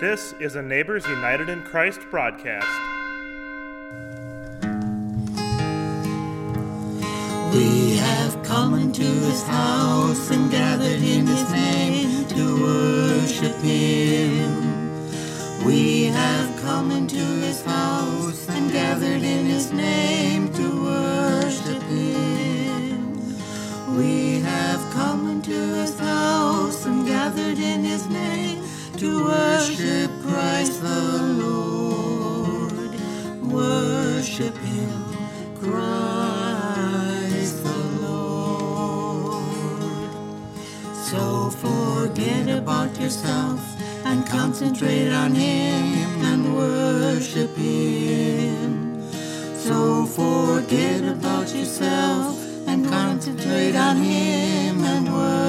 This is a Neighbors United in Christ broadcast. We have come into his house and gathered in his name to worship him. We have come into his house and gathered in his name to worship him. We have come into his house and gathered in his name to worship Christ the Lord. Worship him, Christ the Lord. So forget about yourself and concentrate on him and worship him. So forget about yourself and concentrate on him and worship him.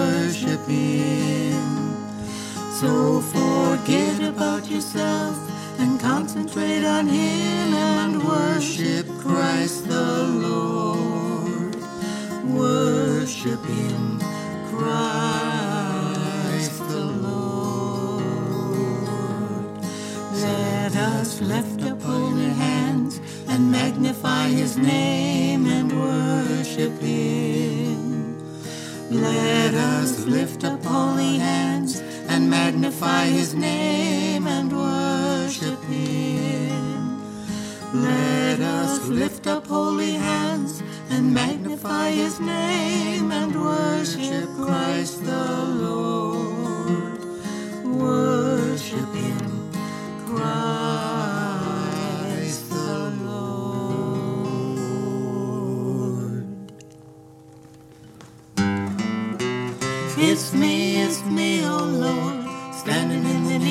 So forget about yourself and concentrate on Him and worship Christ the Lord. Worship Him, Christ the Lord. Let us lift up holy hands and magnify His name and worship Him. Let us lift up holy hands and magnify his name and worship him. Let us lift up holy hands and magnify his name and worship Christ the Lord. Worship him,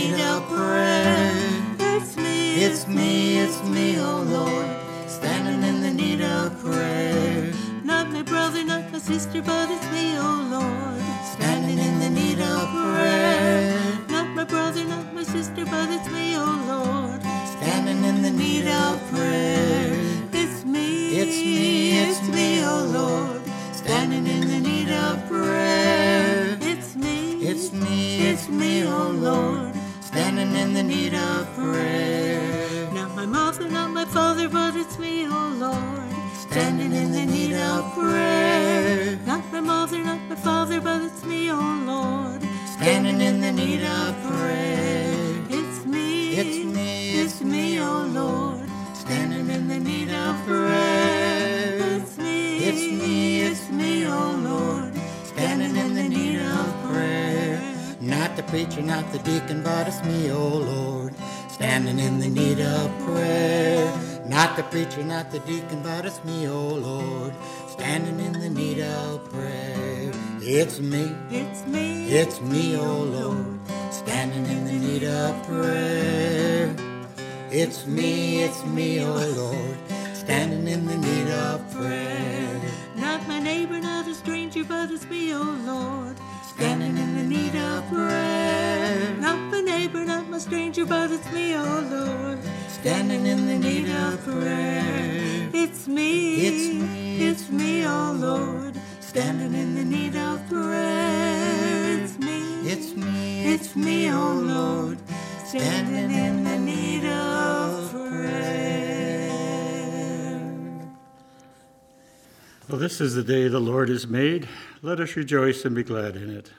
need of prayer. It's me, it's me, it's me, oh Lord, standing in the need of prayer. Not my brother, not my sister, but it's me, oh Lord, standing in the need of prayer. Not my brother, not my sister, but it's me, oh Lord, standing in the need of prayer. It's me, it's me, it's me, oh, oh Lord, standing in the need of prayer. It's me, it's me, it's me, oh, oh Lord, standing in the need of prayer. Not my mother, not my father, but it's me, oh Lord, standing in the need of prayer. Not my mother, not my father, but it's me, oh Lord, standing in the need of prayer. It's me, it's me, it's me, oh Lord, standing in the need of prayer. It's me, it's me, it's me, oh Lord, standing in the need of prayer. Not the preacher, not the deacon, but it's me, oh Lord, standing in the need of prayer. Not the preacher, not the deacon, but it's me, oh Lord, standing in the need of prayer. It's me, it's me, it's me, oh Lord, standing in the need of prayer. It's me, it's me, oh Lord, neighbor, not my stranger, but it's me, oh Lord, standing in the need of prayer. It's me, it's me, it's me, oh Lord, standing in the need of prayer. It's me, it's me, it's me, oh Lord, standing in the need of prayer. Well, this is the day the Lord has made. Let us rejoice and be glad in it.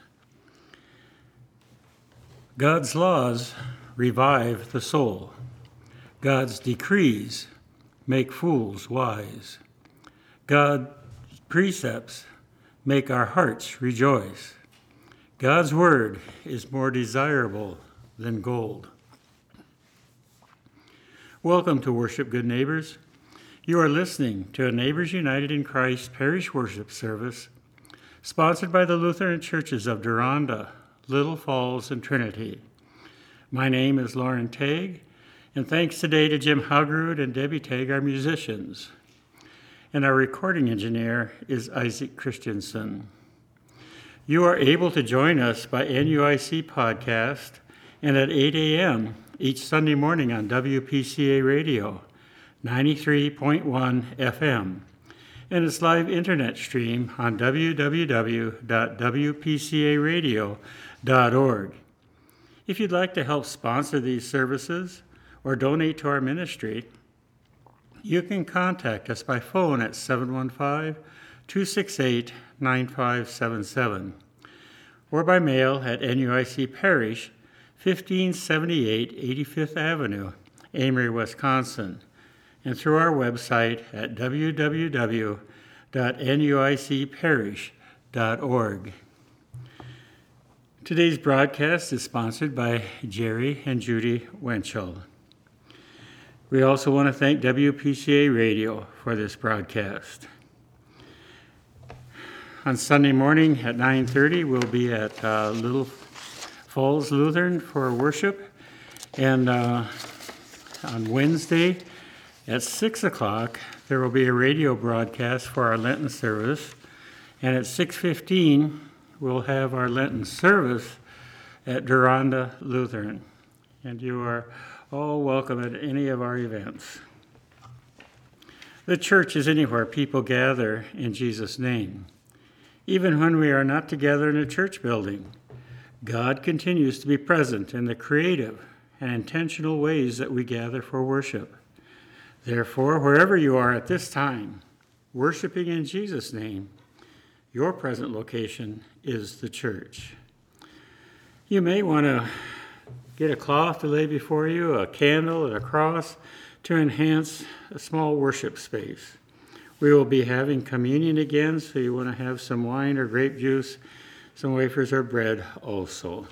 God's laws revive the soul. God's decrees make fools wise. God's precepts make our hearts rejoice. God's word is more desirable than gold. Welcome to Worship Good Neighbors. You are listening to a Neighbors United in Christ parish worship service sponsored by the Lutheran Churches of Deronda, Little Falls, and Trinity. My name is Loren Teig, and thanks today to Jim Haugerud and Debbie Teig, our musicians. And our recording engineer is Isaac Christensen. You are able to join us by NUIC podcast and at 8 a.m. each Sunday morning on WPCA Radio, 93.1 FM, and its live internet stream on If you'd like to help sponsor these services or donate to our ministry, you can contact us by phone at 715 268 9577 or by mail at NUIC Parish, 1578 85th Avenue, Amery, Wisconsin, and through our website at www.nuicparish.org. Today's broadcast is sponsored by Jerry and Judy Winchell. We also want to thank WPCA Radio for this broadcast. On Sunday morning at 9:30, we'll be at uh, Little Falls Lutheran for worship, and uh, on Wednesday at 6 o'clock there will be a radio broadcast for our Lenten service, and at 6:15 we'll have our Lenten service at Deronda Lutheran, and you are all welcome at any of our events. The church is anywhere people gather in Jesus' name. Even when we are not together in a church building, God continues to be present in the creative and intentional ways that we gather for worship. Therefore, wherever you are at this time, worshiping in Jesus' name, your present location is the church. You may want to Get a cloth to lay before you, a candle, and a cross to enhance a small worship space. We will be having communion again, so you want to have some wine or grape juice, some wafers or bread also.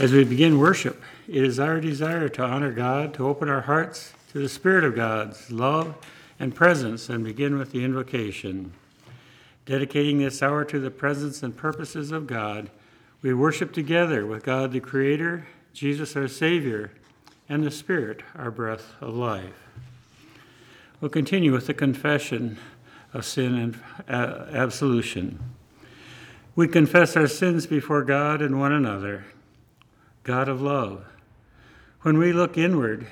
As we begin worship, it is our desire to honor God, to open our hearts to the Spirit of God's love and presence, and begin with the invocation. Dedicating this hour to the presence and purposes of God, we worship together with God the Creator, Jesus our Savior, and the Spirit, our breath of life. We'll continue with the confession of sin and uh, absolution. We confess our sins before God and one another, God of love. When we look inward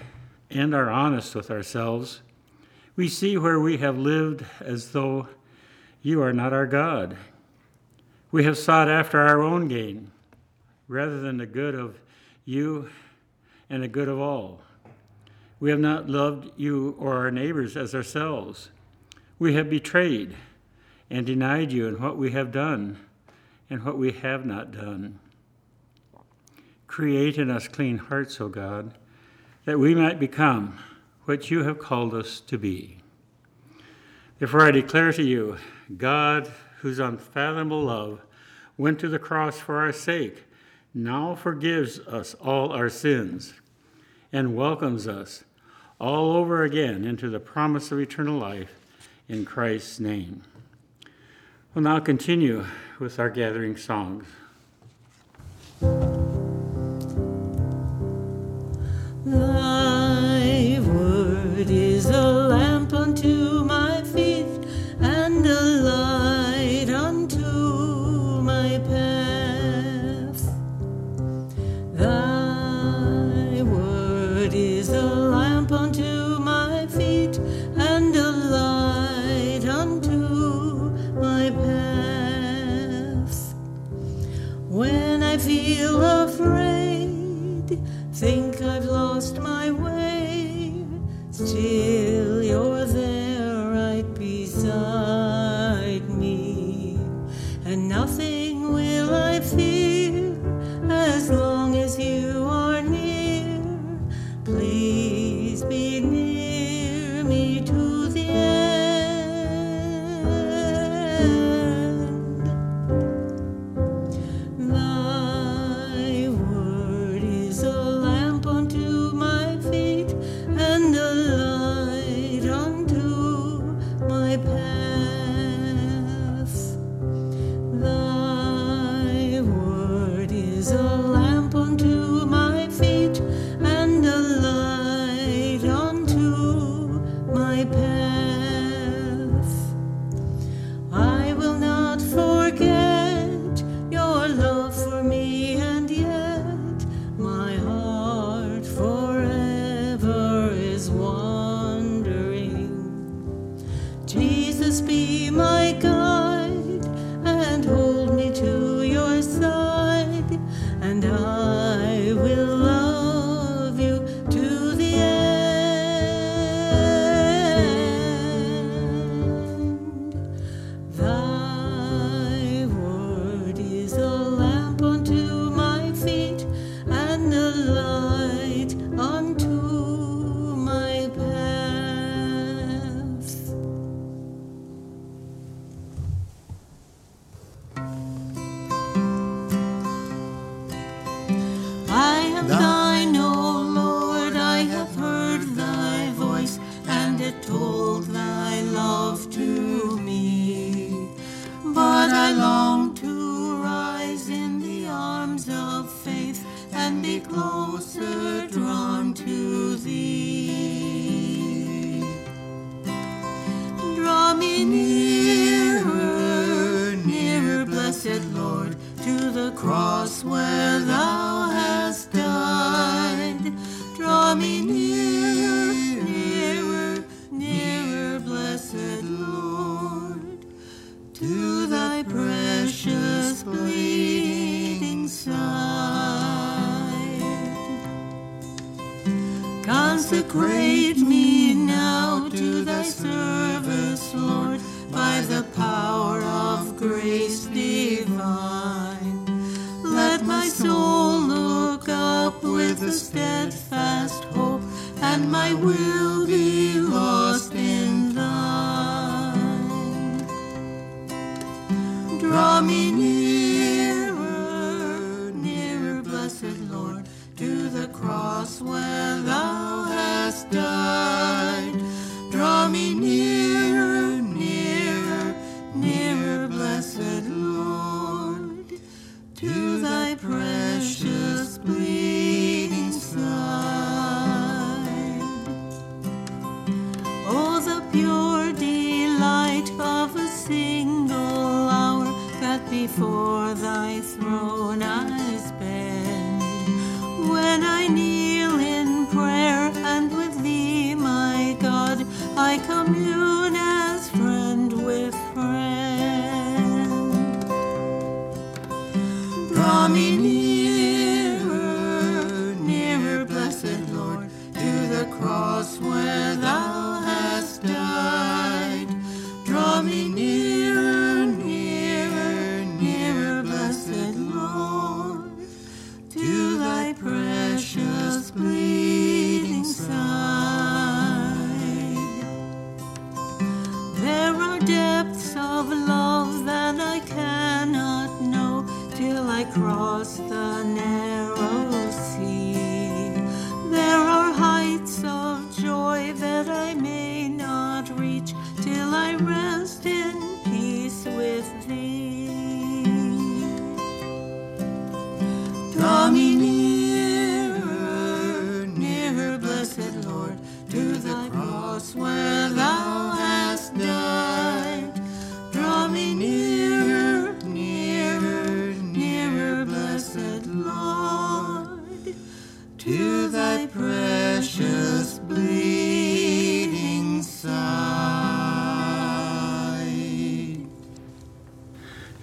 and are honest with ourselves, we see where we have lived as though you are not our God. We have sought after our own gain rather than the good of you and the good of all. We have not loved you or our neighbors as ourselves. We have betrayed and denied you in what we have done and what we have not done. Create in us clean hearts, O God, that we might become what you have called us to be. Therefore, I declare to you God, whose unfathomable love went to the cross for our sake, now forgives us all our sins and welcomes us all over again into the promise of eternal life in Christ's name. We'll now continue with our gathering songs. A lamp unto my feet and a light unto my path.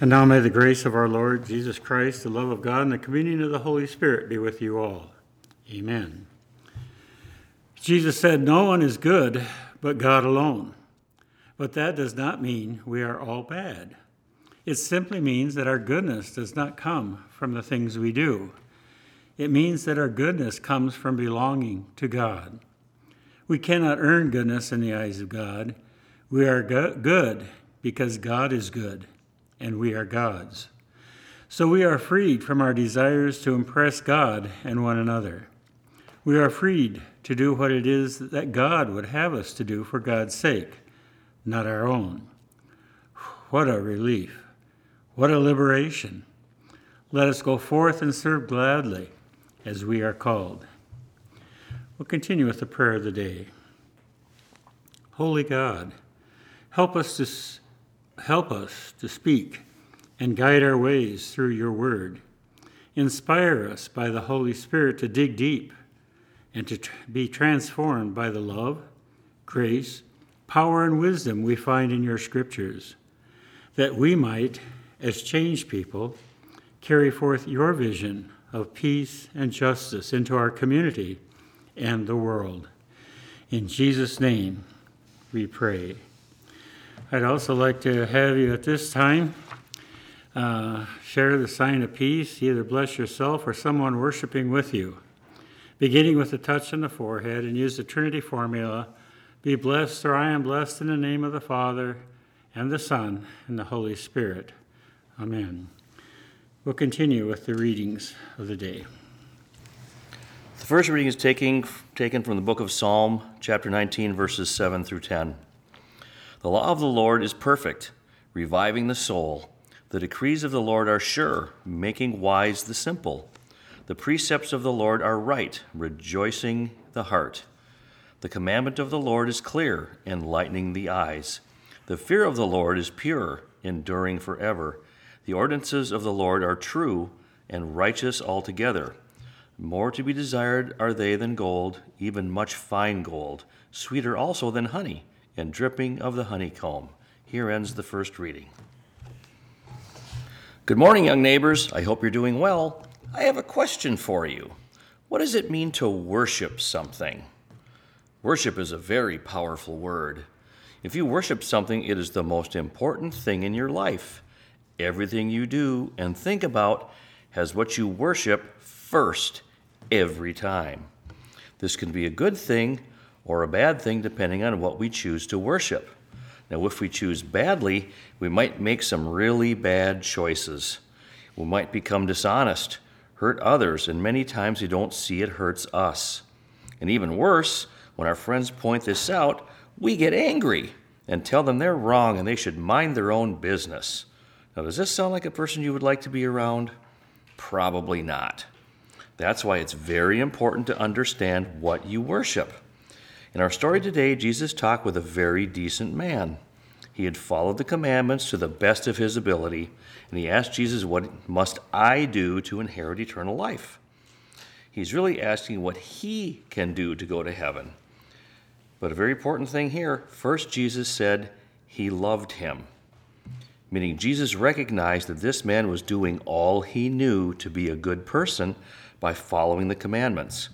And now may the grace of our Lord Jesus Christ, the love of God, and the communion of the Holy Spirit be with you all. Amen. Jesus said, No one is good but God alone. But that does not mean we are all bad. It simply means that our goodness does not come from the things we do. It means that our goodness comes from belonging to God. We cannot earn goodness in the eyes of God. We are go- good because God is good and we are God's. So we are freed from our desires to impress God and one another. We are freed to do what it is that God would have us to do for God's sake, not our own. What a relief! What a liberation! Let us go forth and serve gladly as we are called. We'll continue with the prayer of the day. Holy God, help us to help us to speak and guide our ways through your word. Inspire us by the Holy Spirit to dig deep and to be transformed by the love, grace, power, and wisdom we find in your scriptures, that we might, as changed people, carry forth your vision of peace and justice into our community and the world. In Jesus' name we pray. I'd also like to have you at this time uh, share the sign of peace, either bless yourself or someone worshiping with you. Beginning with a touch on the forehead and use the Trinity formula Be blessed, or I am blessed in the name of the Father, and the Son, and the Holy Spirit. Amen. We'll continue with the readings of the day. The first reading is taking, taken from the book of Psalm, chapter 19, verses 7 through 10. The law of the Lord is perfect, reviving the soul. The decrees of the Lord are sure, making wise the simple. The precepts of the Lord are right, rejoicing the heart. The commandment of the Lord is clear, enlightening the eyes. The fear of the Lord is pure, enduring forever. The ordinances of the Lord are true and righteous altogether. More to be desired are they than gold, even much fine gold, sweeter also than honey, and dripping of the honeycomb. Here ends the first reading. Good morning, young neighbors. I hope you're doing well. I have a question for you. What does it mean to worship something? Worship is a very powerful word. If you worship something, it is the most important thing in your life. Everything you do and think about has what you worship first every time. This can be a good thing or a bad thing depending on what we choose to worship. Now, if we choose badly, we might make some really bad choices. We might become dishonest, hurt others, and many times we don't see it hurts us. And even worse, when our friends point this out, we get angry and tell them they're wrong and they should mind their own business. Now, does this sound like a person you would like to be around? Probably not. That's why it's very important to understand what you worship. In our story today, Jesus talked with a very decent man. He had followed the commandments to the best of his ability, and he asked Jesus, What must I do to inherit eternal life? He's really asking what he can do to go to heaven. But a very important thing here first, Jesus said he loved him meaning Jesus recognized that this man was doing all he knew to be a good person by following the commandments.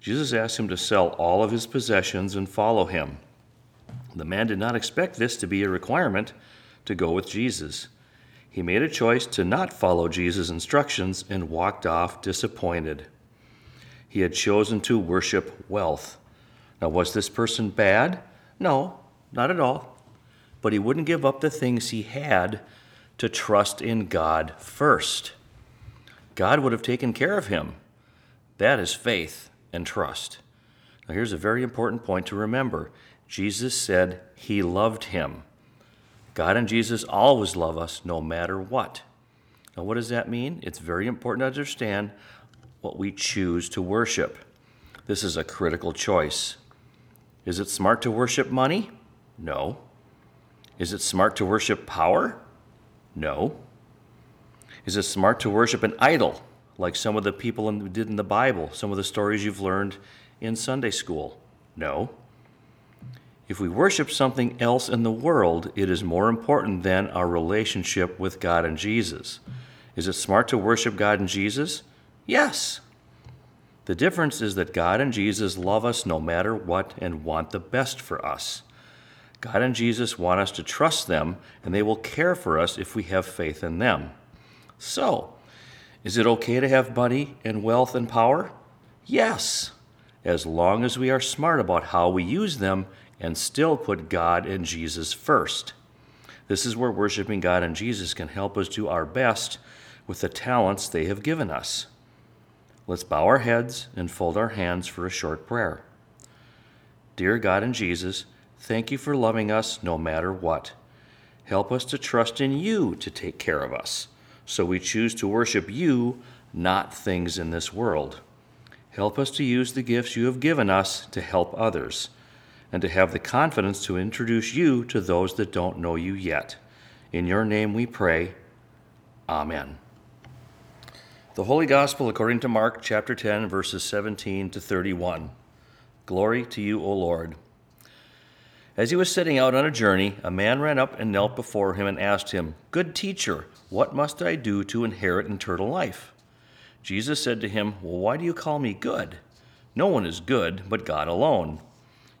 Jesus asked him to sell all of his possessions and follow him. The man did not expect this to be a requirement to go with Jesus. He made a choice to not follow Jesus' instructions and walked off disappointed. He had chosen to worship wealth. Now, was this person bad? No, not at all but he wouldn't give up the things he had to trust in God first. God would have taken care of him. That is faith and trust. Now, here's a very important point to remember Jesus said he loved him. God and Jesus always love us no matter what. Now, what does that mean? It's very important to understand what we choose to worship. This is a critical choice. Is it smart to worship money? No. Is it smart to worship power? No. Is it smart to worship an idol, like some of the people in, did in the Bible, some of the stories you've learned in Sunday school? No. If we worship something else in the world, it is more important than our relationship with God and Jesus. Is it smart to worship God and Jesus? Yes. The difference is that God and Jesus love us no matter what and want the best for us. God and Jesus want us to trust them, and they will care for us if we have faith in them. So, is it okay to have money and wealth and power? Yes, as long as we are smart about how we use them and still put God and Jesus first. This is where worshiping God and Jesus can help us do our best with the talents they have given us. Let's bow our heads and fold our hands for a short prayer. Dear God and Jesus, Thank you for loving us no matter what. Help us to trust in you to take care of us. So we choose to worship you, not things in this world. Help us to use the gifts you have given us to help others, and to have the confidence to introduce you to those that don't know you yet. In your name we pray. Amen. The Holy Gospel according to Mark chapter 10, verses 17 to 31. Glory to you, O Lord. As he was setting out on a journey, a man ran up and knelt before him and asked him, Good teacher, what must I do to inherit eternal life? Jesus said to him, Well, why do you call me good? No one is good but God alone.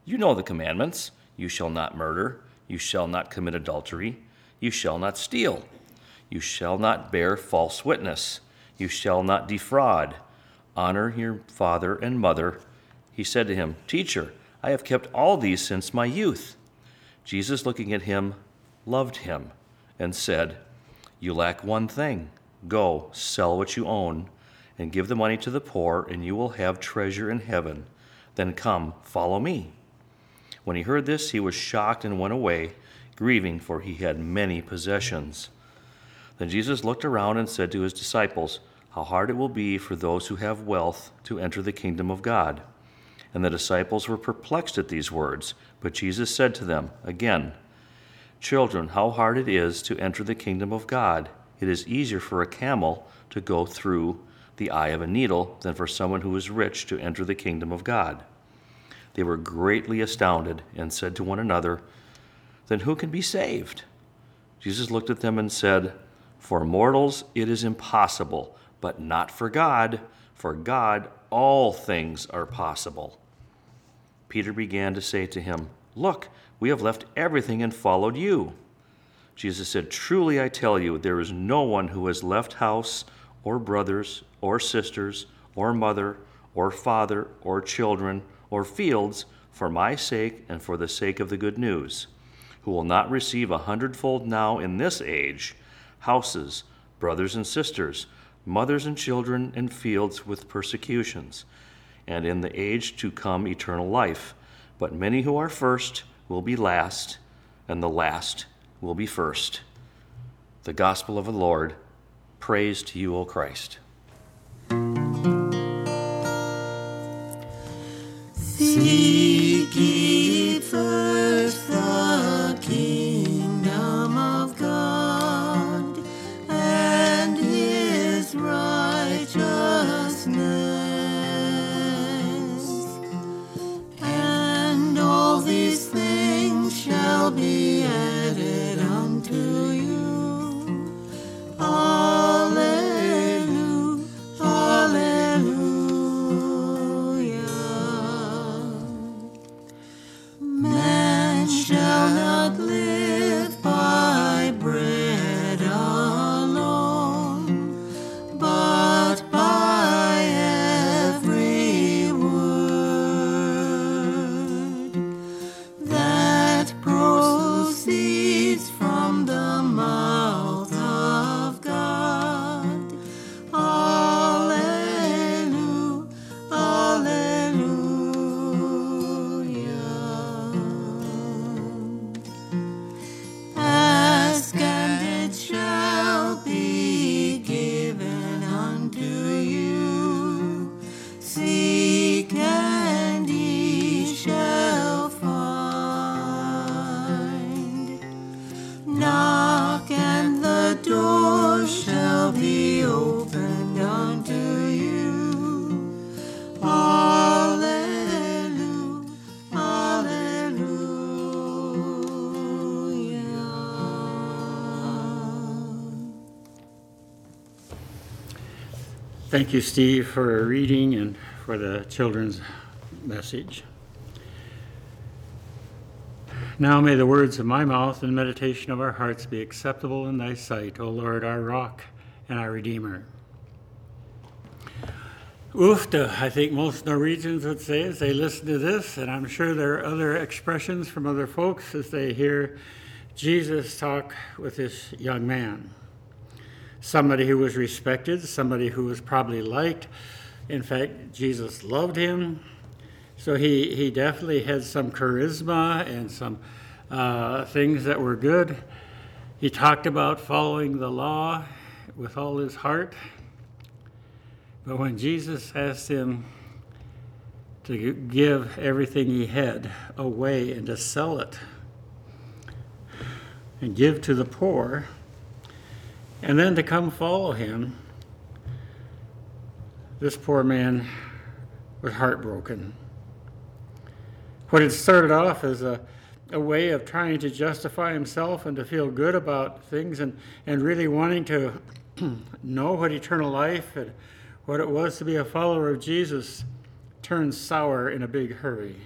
You know the commandments you shall not murder, you shall not commit adultery, you shall not steal, you shall not bear false witness, you shall not defraud, honor your father and mother. He said to him, Teacher, I have kept all these since my youth. Jesus, looking at him, loved him and said, You lack one thing. Go, sell what you own, and give the money to the poor, and you will have treasure in heaven. Then come, follow me. When he heard this, he was shocked and went away, grieving, for he had many possessions. Then Jesus looked around and said to his disciples, How hard it will be for those who have wealth to enter the kingdom of God. And the disciples were perplexed at these words. But Jesus said to them again, Children, how hard it is to enter the kingdom of God. It is easier for a camel to go through the eye of a needle than for someone who is rich to enter the kingdom of God. They were greatly astounded and said to one another, Then who can be saved? Jesus looked at them and said, For mortals it is impossible, but not for God. For God all things are possible. Peter began to say to him, Look, we have left everything and followed you. Jesus said, Truly I tell you, there is no one who has left house or brothers or sisters or mother or father or children or fields for my sake and for the sake of the good news, who will not receive a hundredfold now in this age houses, brothers and sisters, mothers and children, and fields with persecutions, and in the age to come eternal life. But many who are first will be last, and the last will be first. The gospel of the Lord. Praise to you, O Christ. Seek Thank you, Steve, for reading and for the children's message. Now may the words of my mouth and the meditation of our hearts be acceptable in thy sight, O Lord, our rock and our redeemer. Oofta, I think most Norwegians would say as they listen to this, and I'm sure there are other expressions from other folks as they hear Jesus talk with this young man somebody who was respected, somebody who was probably liked. In fact, Jesus loved him. So he, he definitely had some charisma and some uh, things that were good. He talked about following the law with all his heart. But when Jesus asked him to give everything he had away and to sell it and give to the poor, and then to come follow him, this poor man was heartbroken. What had started off as a, a way of trying to justify himself and to feel good about things and, and really wanting to know what eternal life and what it was to be a follower of Jesus turned sour in a big hurry.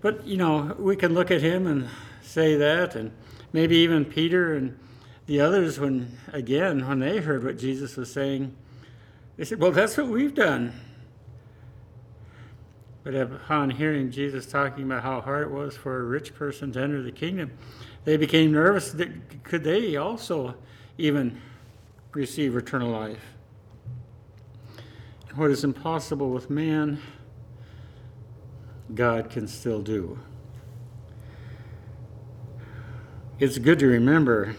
But, you know, we can look at him and say that, and maybe even Peter and the others, when, again, when they heard what Jesus was saying, they said, Well, that's what we've done. But upon hearing Jesus talking about how hard it was for a rich person to enter the kingdom, they became nervous that could they also even receive eternal life? what is impossible with man, God can still do. It's good to remember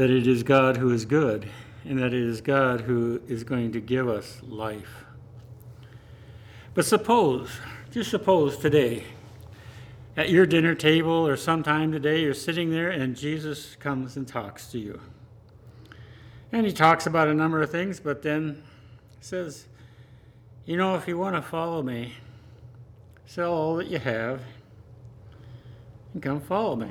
that it is God who is good and that it is God who is going to give us life. But suppose, just suppose today, at your dinner table or sometime today, you're sitting there and Jesus comes and talks to you. And he talks about a number of things, but then says, You know, if you want to follow me, sell all that you have and come follow me.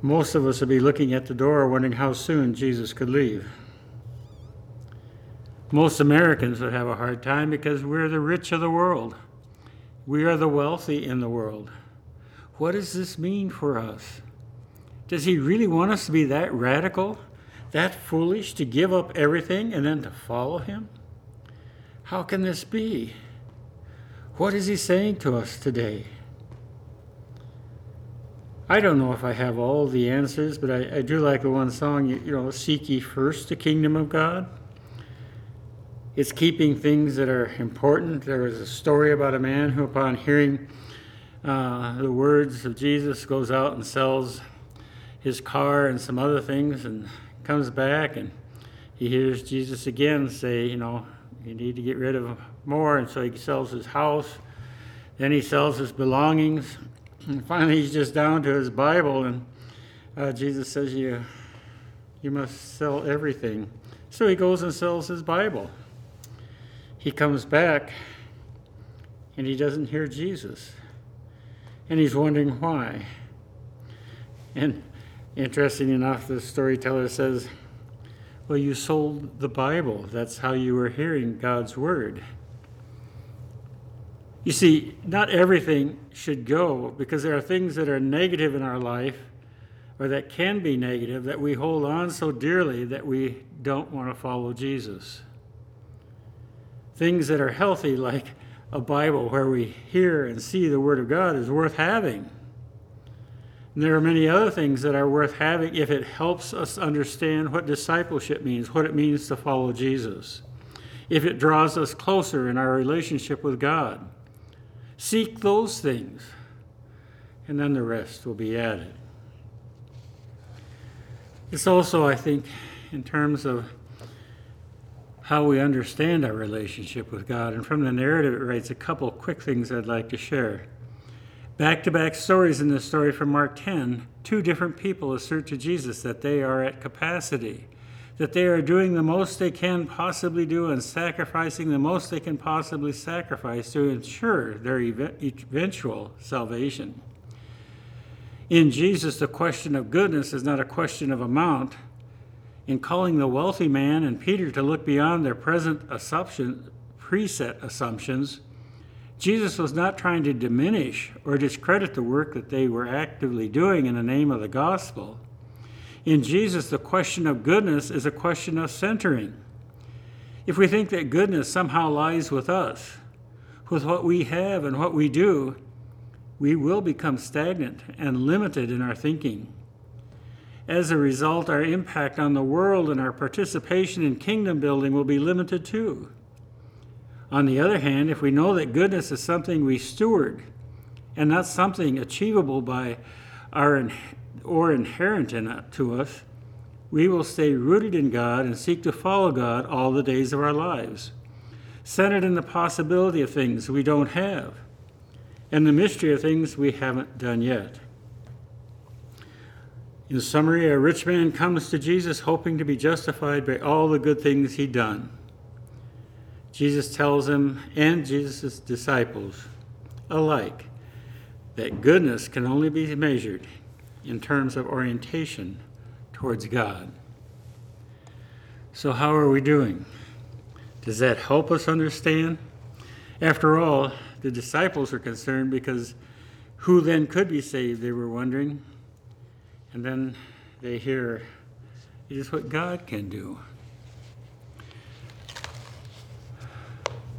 Most of us would be looking at the door wondering how soon Jesus could leave. Most Americans would have a hard time because we're the rich of the world. We are the wealthy in the world. What does this mean for us? Does he really want us to be that radical, that foolish, to give up everything and then to follow him? How can this be? What is he saying to us today? I don't know if I have all the answers, but I, I do like the one song, you, you know, seek ye first the kingdom of God. It's keeping things that are important. There was a story about a man who, upon hearing uh, the words of Jesus, goes out and sells his car and some other things and comes back and he hears Jesus again say, you know, you need to get rid of more. And so he sells his house. Then he sells his belongings. And finally, he's just down to his Bible, and uh, Jesus says, "You, you must sell everything." So he goes and sells his Bible. He comes back, and he doesn't hear Jesus, and he's wondering why. And interesting enough, the storyteller says, "Well, you sold the Bible. That's how you were hearing God's word." You see, not everything should go because there are things that are negative in our life or that can be negative that we hold on so dearly that we don't want to follow Jesus. Things that are healthy, like a Bible where we hear and see the Word of God, is worth having. And there are many other things that are worth having if it helps us understand what discipleship means, what it means to follow Jesus, if it draws us closer in our relationship with God. Seek those things, and then the rest will be added. It's also, I think, in terms of how we understand our relationship with God. And from the narrative, it writes a couple quick things I'd like to share. Back to back stories in this story from Mark 10, two different people assert to Jesus that they are at capacity that they are doing the most they can possibly do and sacrificing the most they can possibly sacrifice to ensure their eventual salvation. In Jesus, the question of goodness is not a question of amount. In calling the wealthy man and Peter to look beyond their present assumption, preset assumptions, Jesus was not trying to diminish or discredit the work that they were actively doing in the name of the gospel. In Jesus, the question of goodness is a question of centering. If we think that goodness somehow lies with us, with what we have and what we do, we will become stagnant and limited in our thinking. As a result, our impact on the world and our participation in kingdom building will be limited too. On the other hand, if we know that goodness is something we steward and not something achievable by our or inherent in it to us, we will stay rooted in God and seek to follow God all the days of our lives, centered in the possibility of things we don't have and the mystery of things we haven't done yet. In summary, a rich man comes to Jesus hoping to be justified by all the good things he'd done. Jesus tells him and Jesus' disciples alike that goodness can only be measured in terms of orientation towards God. So, how are we doing? Does that help us understand? After all, the disciples are concerned because who then could be saved, they were wondering. And then they hear it is what God can do.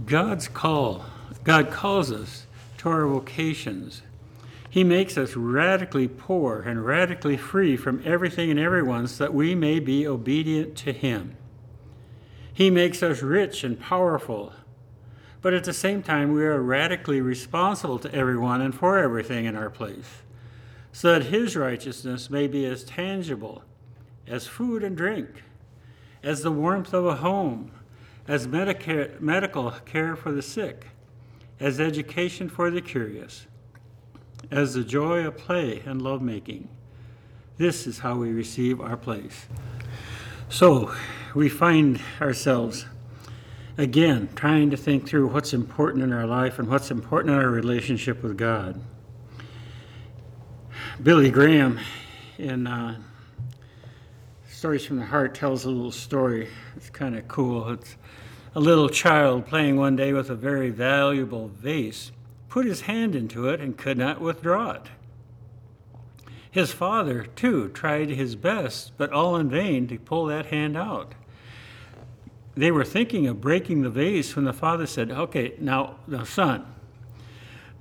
God's call, God calls us to our vocations he makes us radically poor and radically free from everything and everyone so that we may be obedient to Him. He makes us rich and powerful. But at the same time, we are radically responsible to everyone and for everything in our place, so that His righteousness may be as tangible as food and drink, as the warmth of a home, as medica- medical care for the sick, as education for the curious, as the joy of play and lovemaking. This is how we receive our place. So we find ourselves again trying to think through what's important in our life and what's important in our relationship with God. Billy Graham in uh, Stories from the Heart tells a little story. It's kind of cool. It's a little child playing one day with a very valuable vase, put his hand into it and could not withdraw it. His father, too, tried his best, but all in vain, to pull that hand out. They were thinking of breaking the vase when the father said, Okay, now, now, son,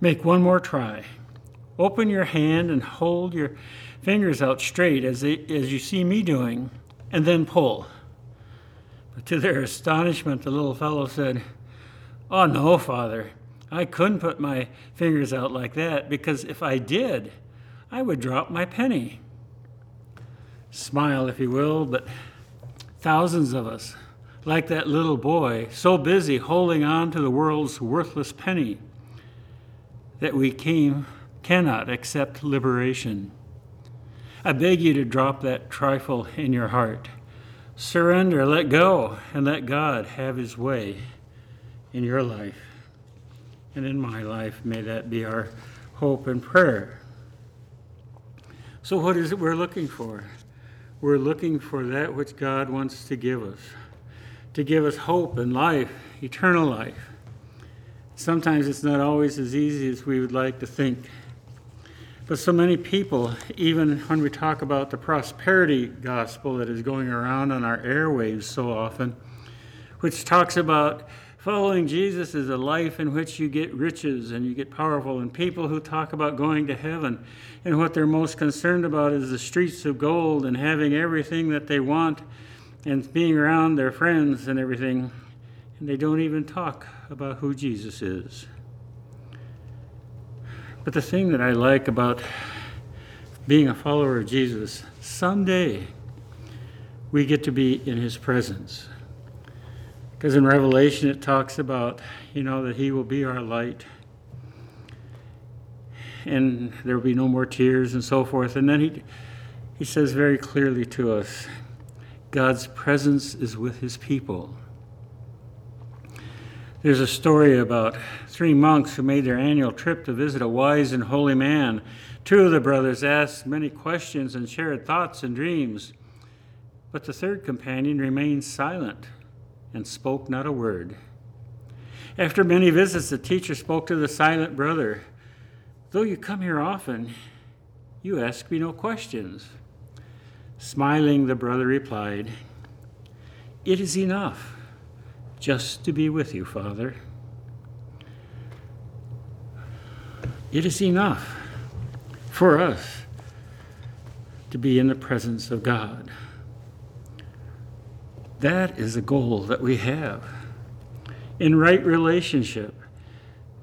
make one more try. Open your hand and hold your fingers out straight as, they, as you see me doing, and then pull. But to their astonishment, the little fellow said, Oh, no, father, I couldn't put my fingers out like that because if I did, I would drop my penny. Smile, if you will, but thousands of us, like that little boy, so busy holding on to the world's worthless penny that we came, cannot accept liberation. I beg you to drop that trifle in your heart. Surrender, let go, and let God have his way in your life and in my life. May that be our hope and prayer. So, what is it we're looking for? We're looking for that which God wants to give us, to give us hope and life, eternal life. Sometimes it's not always as easy as we would like to think. But so many people, even when we talk about the prosperity gospel that is going around on our airwaves so often, which talks about Following Jesus is a life in which you get riches and you get powerful. And people who talk about going to heaven and what they're most concerned about is the streets of gold and having everything that they want and being around their friends and everything. And they don't even talk about who Jesus is. But the thing that I like about being a follower of Jesus, someday we get to be in his presence. Because in Revelation it talks about, you know, that He will be our light. And there will be no more tears and so forth. And then he, he says very clearly to us God's presence is with His people. There's a story about three monks who made their annual trip to visit a wise and holy man. Two of the brothers asked many questions and shared thoughts and dreams, but the third companion remained silent and spoke not a word. After many visits, the teacher spoke to the silent brother Though you come here often, you ask me no questions. Smiling, the brother replied, It is enough just to be with you, Father. It is enough for us to be in the presence of God. That is a goal that we have. In right relationship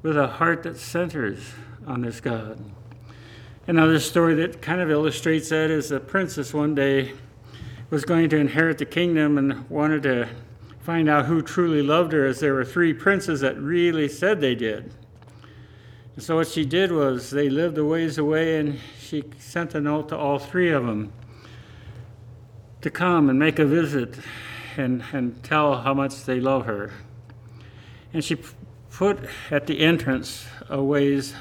with a heart that centers on this God. Another story that kind of illustrates that is a princess one day was going to inherit the kingdom and wanted to find out who truly loved her, as there were three princes that really said they did. And so what she did was they lived a ways away, and she sent a note to all three of them to come and make a visit and, and tell how much they love her. And she put at the entrance a ways,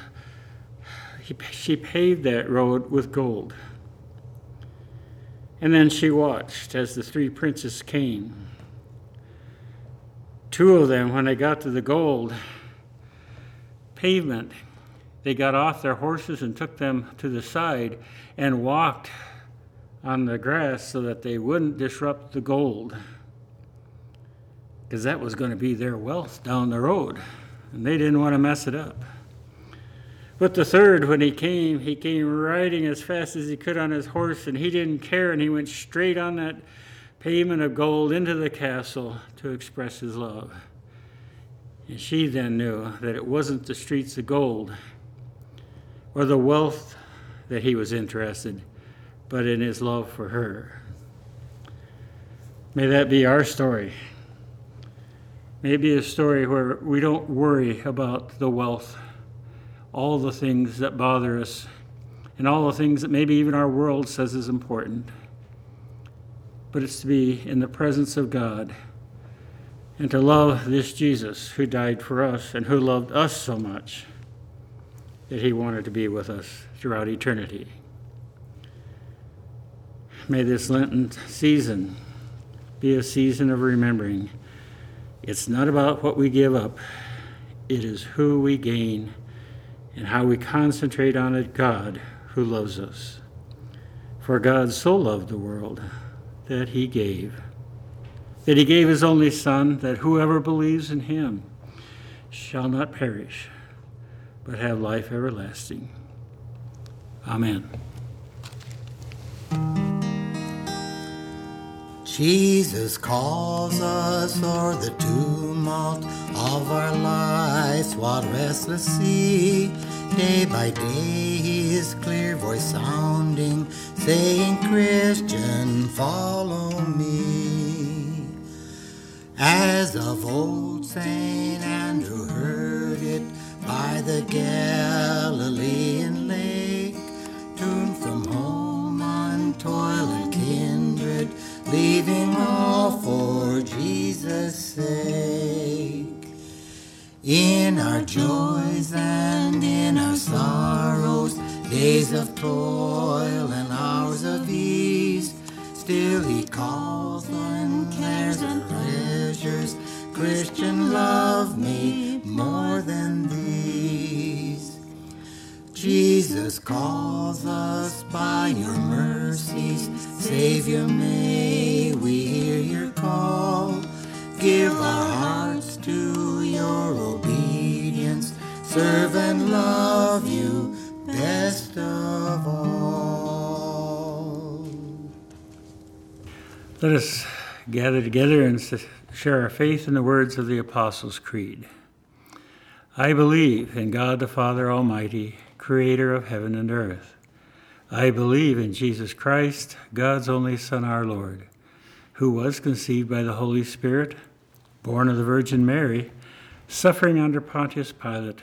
she paved that road with gold. And then she watched as the three princes came. Two of them, when they got to the gold pavement, they got off their horses and took them to the side and walked on the grass so that they wouldn't disrupt the gold because that was going to be their wealth down the road, and they didn't want to mess it up. But the third, when he came, he came riding as fast as he could on his horse, and he didn't care, and he went straight on that payment of gold into the castle to express his love. And she then knew that it wasn't the streets of gold or the wealth that he was interested, but in his love for her. May that be our story. Maybe a story where we don't worry about the wealth, all the things that bother us, and all the things that maybe even our world says is important. But it's to be in the presence of God and to love this Jesus who died for us and who loved us so much that he wanted to be with us throughout eternity. May this Lenten season be a season of remembering it's not about what we give up, it is who we gain and how we concentrate on a God who loves us. For God so loved the world that he gave, that he gave his only Son, that whoever believes in him shall not perish, but have life everlasting. Amen. Jesus calls us o'er the tumult of our lives, what restless sea. Day by day, his clear voice sounding, saying, Christian, follow me. As of old, St. Andrew heard it by the Galilean lake, turned from home and kindred leaving all for Jesus' sake. In our joys and in our sorrows, days of toil and hours of ease, still He calls on cares and pleasures. Christian, love me more than these. Jesus calls us by your mercies. Savior, Serve and love you best of all. Let us gather together and share our faith in the words of the Apostles' Creed. I believe in God the Father Almighty creator of heaven and earth. I believe in Jesus Christ, God's only Son, our Lord, who was conceived by the Holy Spirit, born of the Virgin Mary, suffering under Pontius Pilate,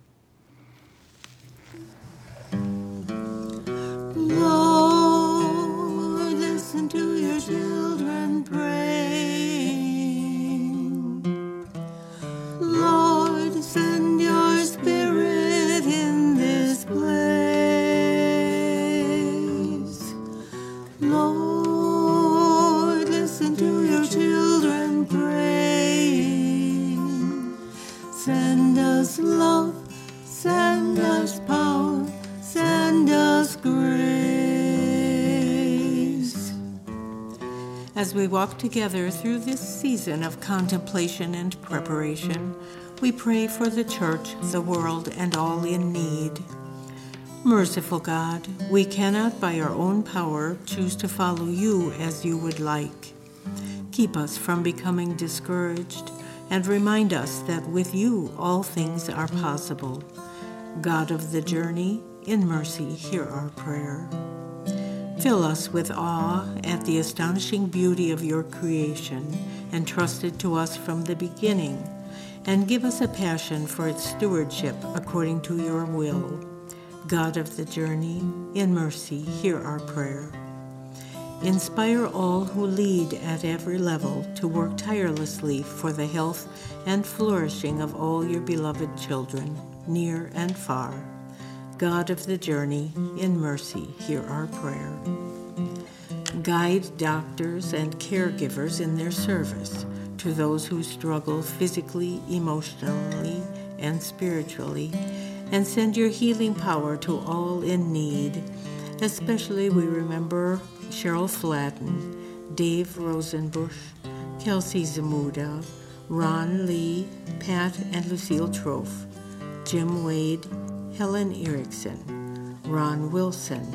Lord, listen to your children praying. Lord, send your spirit in this place. Lord, listen to your children praying. Send us love, As we walk together through this season of contemplation and preparation, we pray for the church, the world, and all in need. Merciful God, we cannot by our own power choose to follow you as you would like. Keep us from becoming discouraged and remind us that with you all things are possible. God of the journey, in mercy, hear our prayer. Fill us with awe at the astonishing beauty of your creation, entrusted to us from the beginning, and give us a passion for its stewardship according to your will. God of the journey, in mercy, hear our prayer. Inspire all who lead at every level to work tirelessly for the health and flourishing of all your beloved children, near and far. God of the journey, in mercy, hear our prayer. Guide doctors and caregivers in their service to those who struggle physically, emotionally, and spiritually, and send your healing power to all in need. Especially, we remember Cheryl Flatten, Dave Rosenbush, Kelsey Zamuda, Ron Lee, Pat and Lucille Trofe, Jim Wade, Helen Erickson, Ron Wilson,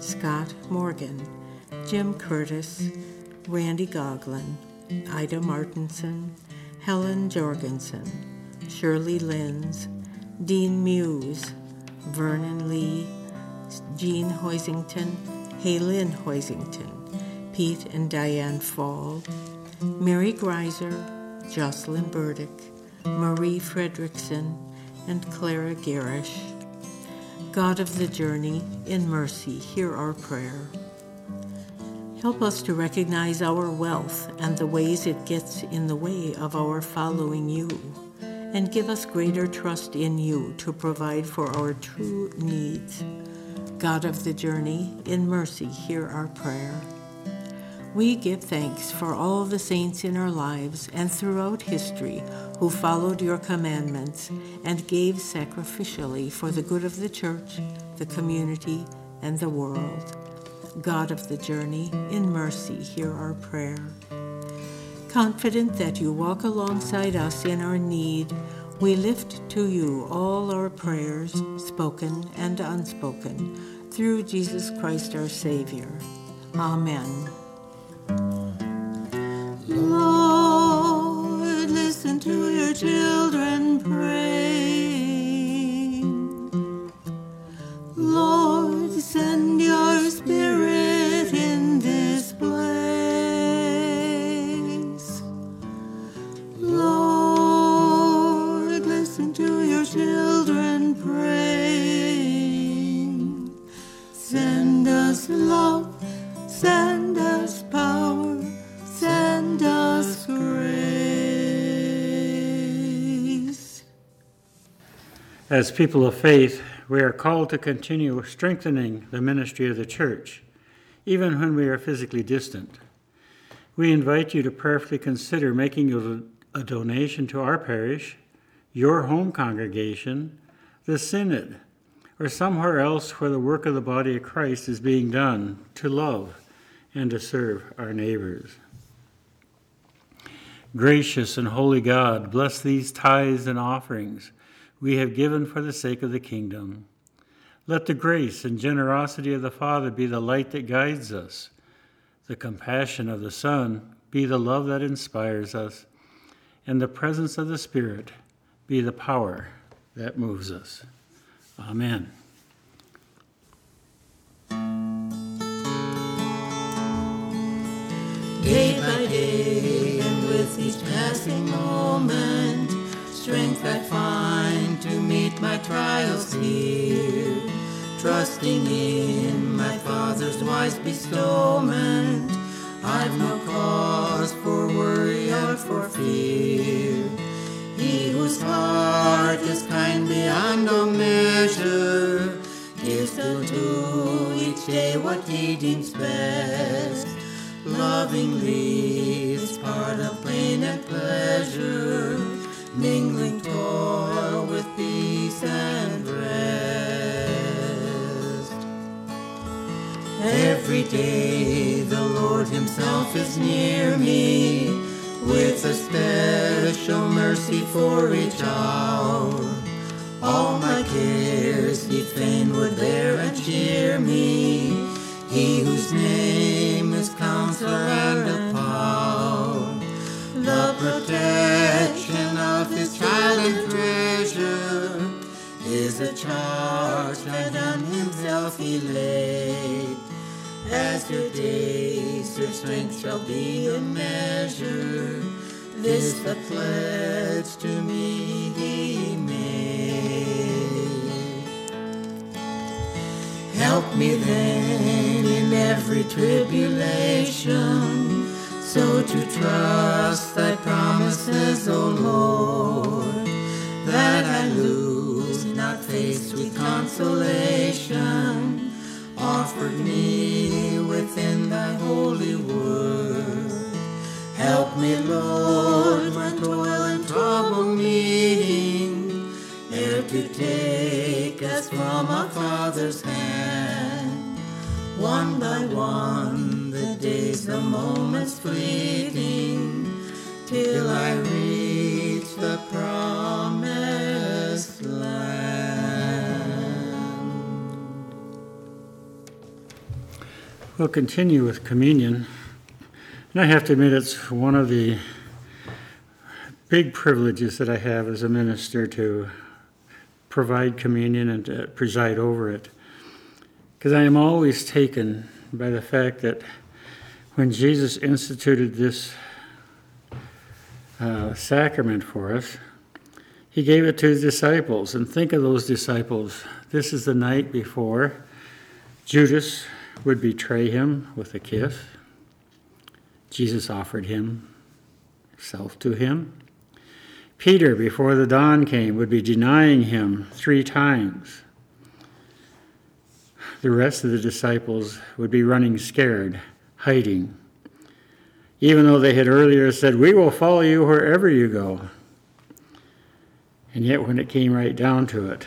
Scott Morgan, Jim Curtis, Randy Goglin, Ida Martinson, Helen Jorgensen, Shirley Lenz, Dean Muse, Vernon Lee, Jean Hoisington, Haylin Hoisington, Pete and Diane Fall, Mary Greiser, Jocelyn Burdick, Marie Fredrickson, and Clara Garish. God of the journey, in mercy, hear our prayer. Help us to recognize our wealth and the ways it gets in the way of our following you, and give us greater trust in you to provide for our true needs. God of the journey, in mercy, hear our prayer. We give thanks for all the saints in our lives and throughout history who followed your commandments and gave sacrificially for the good of the church, the community, and the world. God of the journey, in mercy, hear our prayer. Confident that you walk alongside us in our need, we lift to you all our prayers, spoken and unspoken, through Jesus Christ our Savior. Amen. Lord, listen to your children pray. Lord, send your spirit in this place. Lord, listen to your children praying. Send us love, send As people of faith, we are called to continue strengthening the ministry of the church, even when we are physically distant. We invite you to prayerfully consider making a, a donation to our parish, your home congregation, the synod, or somewhere else where the work of the body of Christ is being done to love and to serve our neighbors. Gracious and holy God, bless these tithes and offerings we have given for the sake of the kingdom. Let the grace and generosity of the Father be the light that guides us, the compassion of the Son be the love that inspires us, and the presence of the Spirit be the power that moves us. Amen. Day by day, and with each passing moment, strength I find to meet my trials here. Trusting in my Father's wise bestowment, I've no cause for worry or for fear. He whose heart is kind beyond all measure gives to each day what he deems best. Lovingly is part of pain and pleasure, mingling toil with peace and rest. Every day the Lord Himself is near me, with a special mercy for each hour. Shall be a measure. This the pledge We'll continue with communion. And I have to admit, it's one of the big privileges that I have as a minister to provide communion and to preside over it. Because I am always taken by the fact that when Jesus instituted this uh, sacrament for us, he gave it to his disciples. And think of those disciples. This is the night before Judas would betray him with a kiss. Jesus offered himself to him. Peter, before the dawn came, would be denying him three times. The rest of the disciples would be running scared, hiding, even though they had earlier said, We will follow you wherever you go. And yet, when it came right down to it,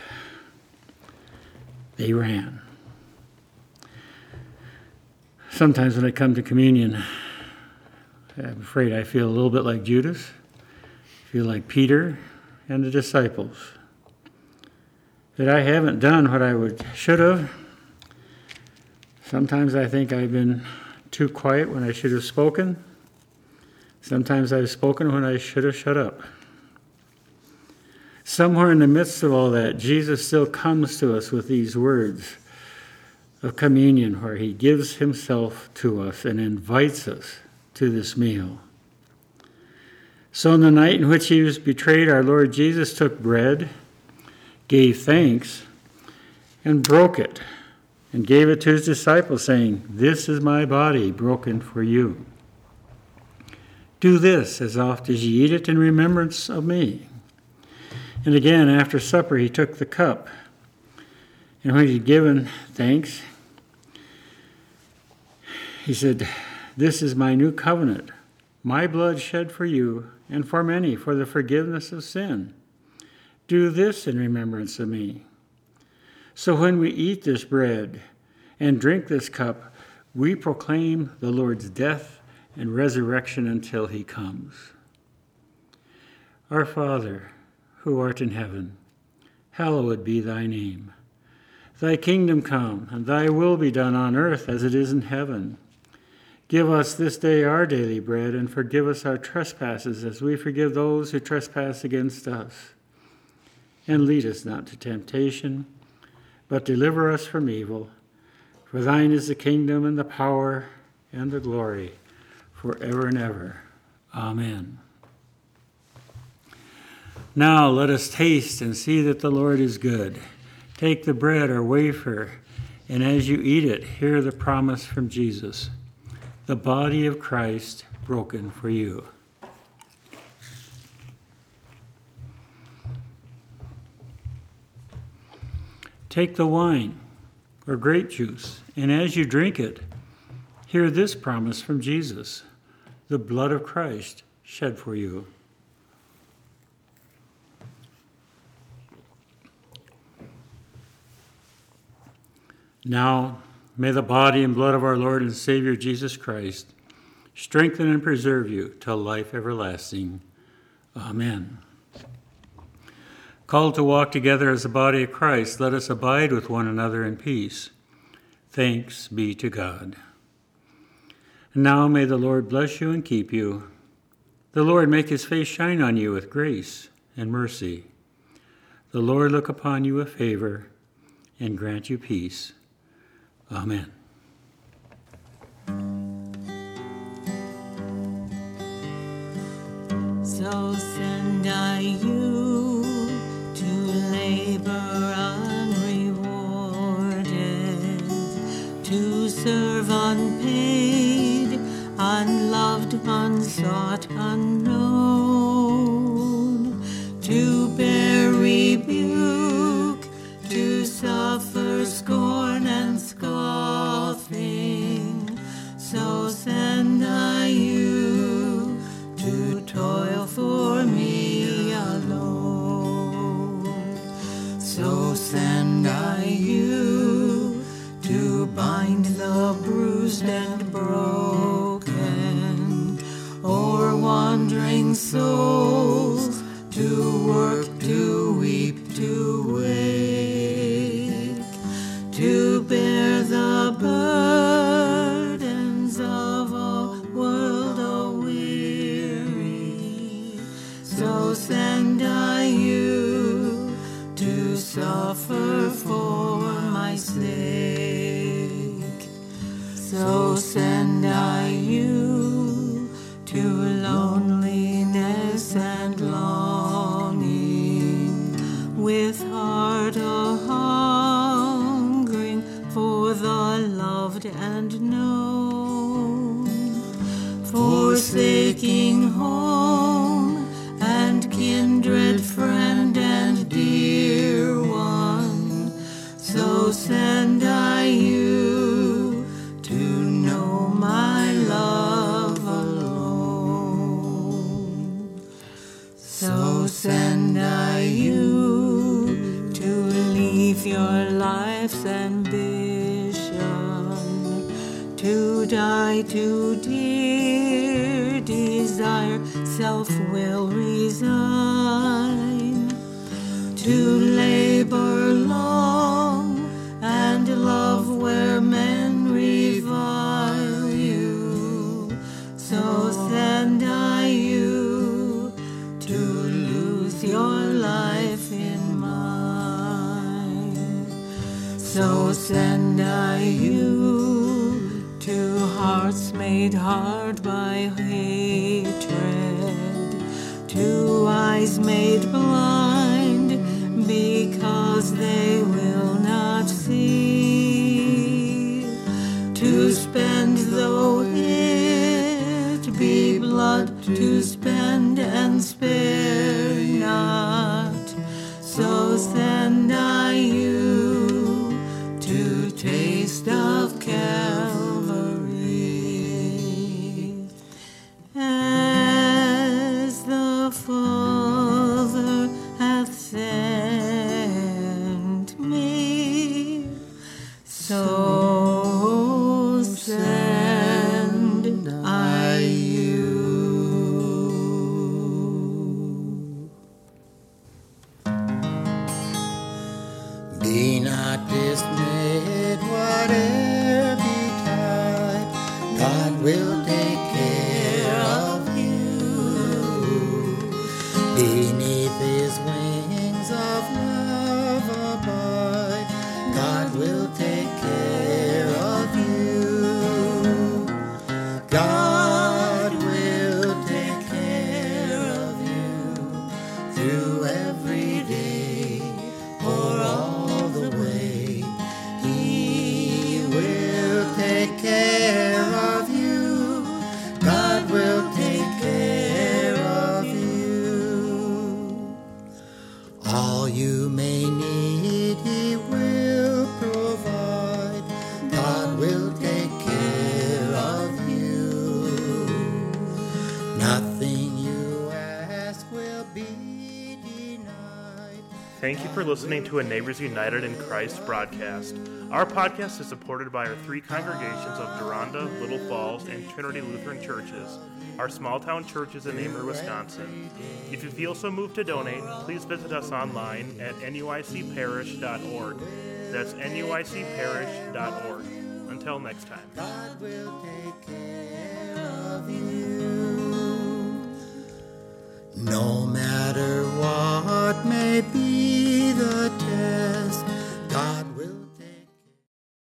they ran. Sometimes when I come to communion, I'm afraid I feel a little bit like Judas, I feel like Peter and the disciples. That I haven't done what I would should have. Sometimes I think I've been too quiet when I should have spoken. Sometimes I've spoken when I should have shut up. Somewhere in the midst of all that, Jesus still comes to us with these words of communion where he gives himself to us and invites us to this meal. So, on the night in which he was betrayed, our Lord Jesus took bread, gave thanks, and broke it, and gave it to his disciples, saying, This is my body broken for you. Do this as oft as ye eat it in remembrance of me. And again, after supper, he took the cup. And when he had given thanks, he said, This is my new covenant, my blood shed for you and for many for the forgiveness of sin. Do this in remembrance of me. So when we eat this bread and drink this cup, we proclaim the Lord's death and resurrection until he comes. Our Father, who art in heaven, hallowed be thy name. Thy kingdom come, and thy will be done on earth as it is in heaven. Give us this day our daily bread, and forgive us our trespasses as we forgive those who trespass against us. And lead us not to temptation, but deliver us from evil. For thine is the kingdom, and the power, and the glory, forever and ever. Amen. Now let us taste and see that the Lord is good. Take the bread or wafer, and as you eat it, hear the promise from Jesus the body of Christ broken for you. Take the wine or grape juice, and as you drink it, hear this promise from Jesus the blood of Christ shed for you. Now, May the body and blood of our Lord and Savior Jesus Christ strengthen and preserve you till life everlasting. Amen. Called to walk together as the body of Christ, let us abide with one another in peace. Thanks be to God. And now may the Lord bless you and keep you. The Lord make his face shine on you with grace and mercy. The Lord look upon you with favor and grant you peace. Amen. So send I you to labor unrewarded, to serve unpaid, unloved, unsought, unknown, send I you to toil for me alone? So send I you to bind the bruised and broken or wandering soul. forsaking home. made hard by hatred, two eyes made listening to a Neighbors United in Christ broadcast. Our podcast is supported by our three congregations of Deronda, Little Falls, and Trinity Lutheran Churches. Our small town churches in Amery, Wisconsin. If you feel so moved to donate, please visit us online at nuicparish.org. That's nuicparish.org. Until next time. No matter what may be.